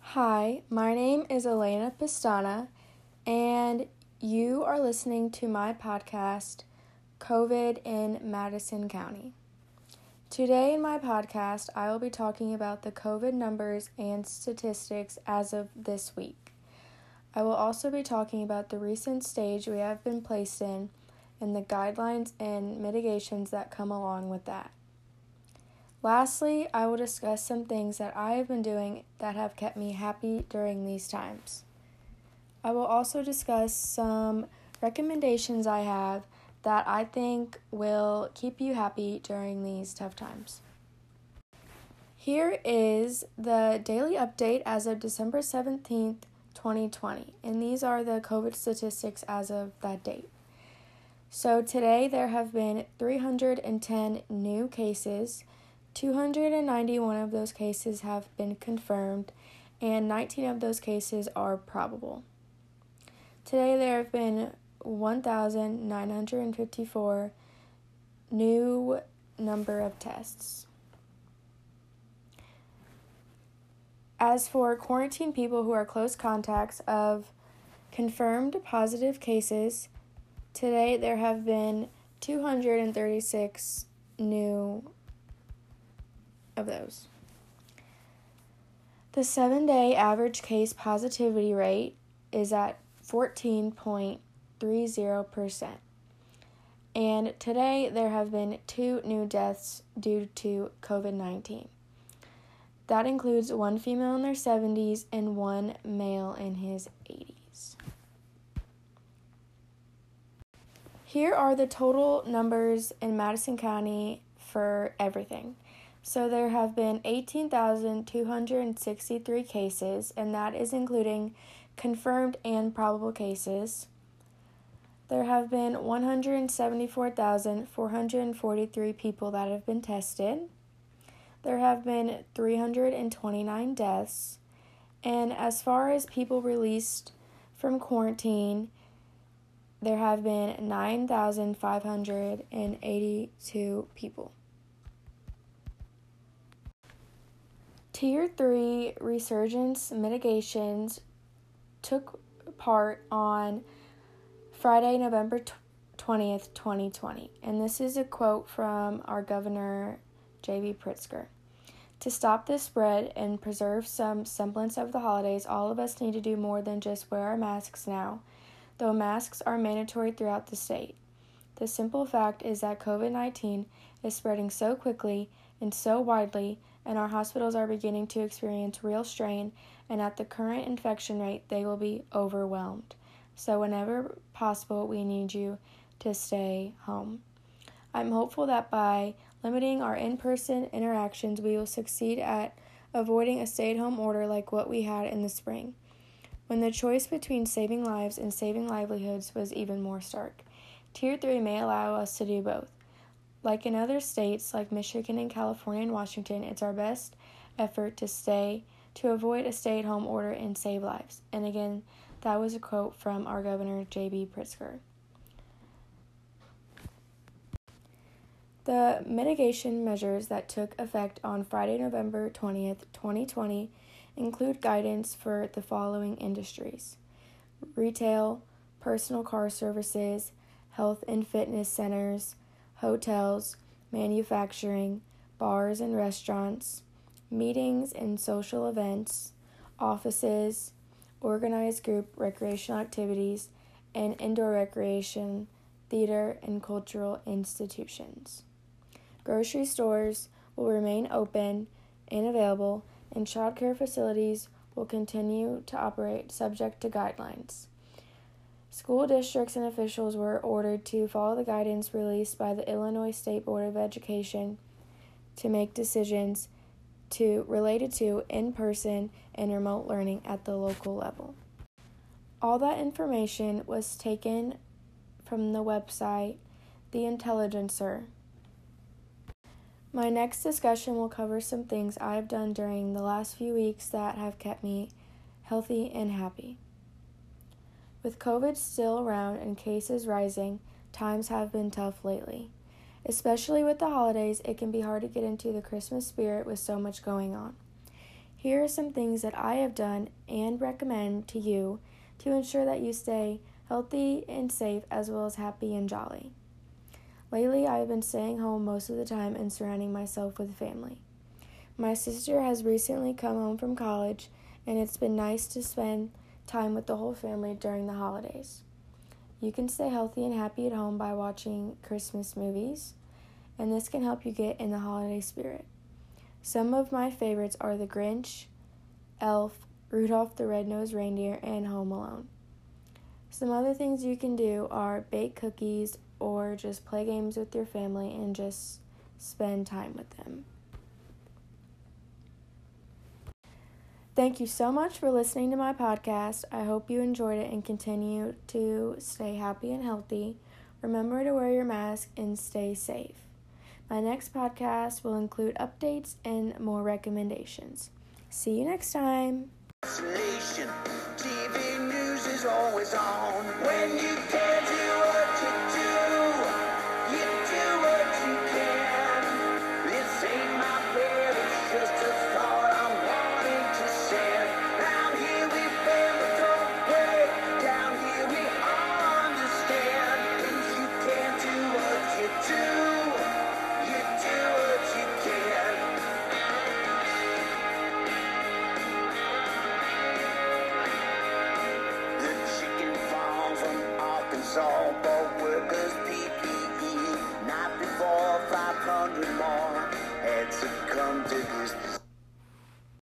Hi, my name is Elena Pistana, and you are listening to my podcast, COVID in Madison County. Today, in my podcast, I will be talking about the COVID numbers and statistics as of this week. I will also be talking about the recent stage we have been placed in and the guidelines and mitigations that come along with that. Lastly, I will discuss some things that I have been doing that have kept me happy during these times. I will also discuss some recommendations I have that I think will keep you happy during these tough times. Here is the daily update as of December 17th, 2020, and these are the COVID statistics as of that date. So today there have been 310 new cases 291 of those cases have been confirmed, and 19 of those cases are probable. Today, there have been 1,954 new number of tests. As for quarantine people who are close contacts of confirmed positive cases, today there have been 236 new of those. The seven day average case positivity rate is at 14.30%. And today there have been two new deaths due to COVID 19. That includes one female in their 70s and one male in his 80s. Here are the total numbers in Madison County for everything. So there have been 18,263 cases, and that is including confirmed and probable cases. There have been 174,443 people that have been tested. There have been 329 deaths. And as far as people released from quarantine, there have been 9,582 people. Tier 3 resurgence mitigations took part on Friday, November 20th, 2020. And this is a quote from our governor, J.B. Pritzker. To stop this spread and preserve some semblance of the holidays, all of us need to do more than just wear our masks now, though masks are mandatory throughout the state. The simple fact is that COVID 19 is spreading so quickly and so widely and our hospitals are beginning to experience real strain, and at the current infection rate, they will be overwhelmed. So, whenever possible, we need you to stay home. I'm hopeful that by limiting our in person interactions, we will succeed at avoiding a stay at home order like what we had in the spring, when the choice between saving lives and saving livelihoods was even more stark. Tier 3 may allow us to do both. Like in other states like Michigan and California and Washington, it's our best effort to stay to avoid a stay-at-home order and save lives. And again, that was a quote from our governor J.B. Pritzker. The mitigation measures that took effect on Friday, November 20th, 2020 include guidance for the following industries retail, personal car services, health and fitness centers, hotels, manufacturing, bars and restaurants, meetings and social events, offices, organized group recreational activities, and indoor recreation, theater, and cultural institutions. Grocery stores will remain open and available, and childcare facilities will continue to operate subject to guidelines. School districts and officials were ordered to follow the guidance released by the Illinois State Board of Education to make decisions to related to in-person and remote learning at the local level. All that information was taken from the website The Intelligencer. My next discussion will cover some things I've done during the last few weeks that have kept me healthy and happy. With COVID still around and cases rising, times have been tough lately. Especially with the holidays, it can be hard to get into the Christmas spirit with so much going on. Here are some things that I have done and recommend to you to ensure that you stay healthy and safe as well as happy and jolly. Lately, I have been staying home most of the time and surrounding myself with family. My sister has recently come home from college, and it's been nice to spend time with the whole family during the holidays. You can stay healthy and happy at home by watching Christmas movies, and this can help you get in the holiday spirit. Some of my favorites are The Grinch, Elf, Rudolph the Red-Nosed Reindeer, and Home Alone. Some other things you can do are bake cookies or just play games with your family and just spend time with them. Thank you so much for listening to my podcast. I hope you enjoyed it and continue to stay happy and healthy. Remember to wear your mask and stay safe. My next podcast will include updates and more recommendations. See you next time. Softball workers PPE, not before 500 more had succumbed to this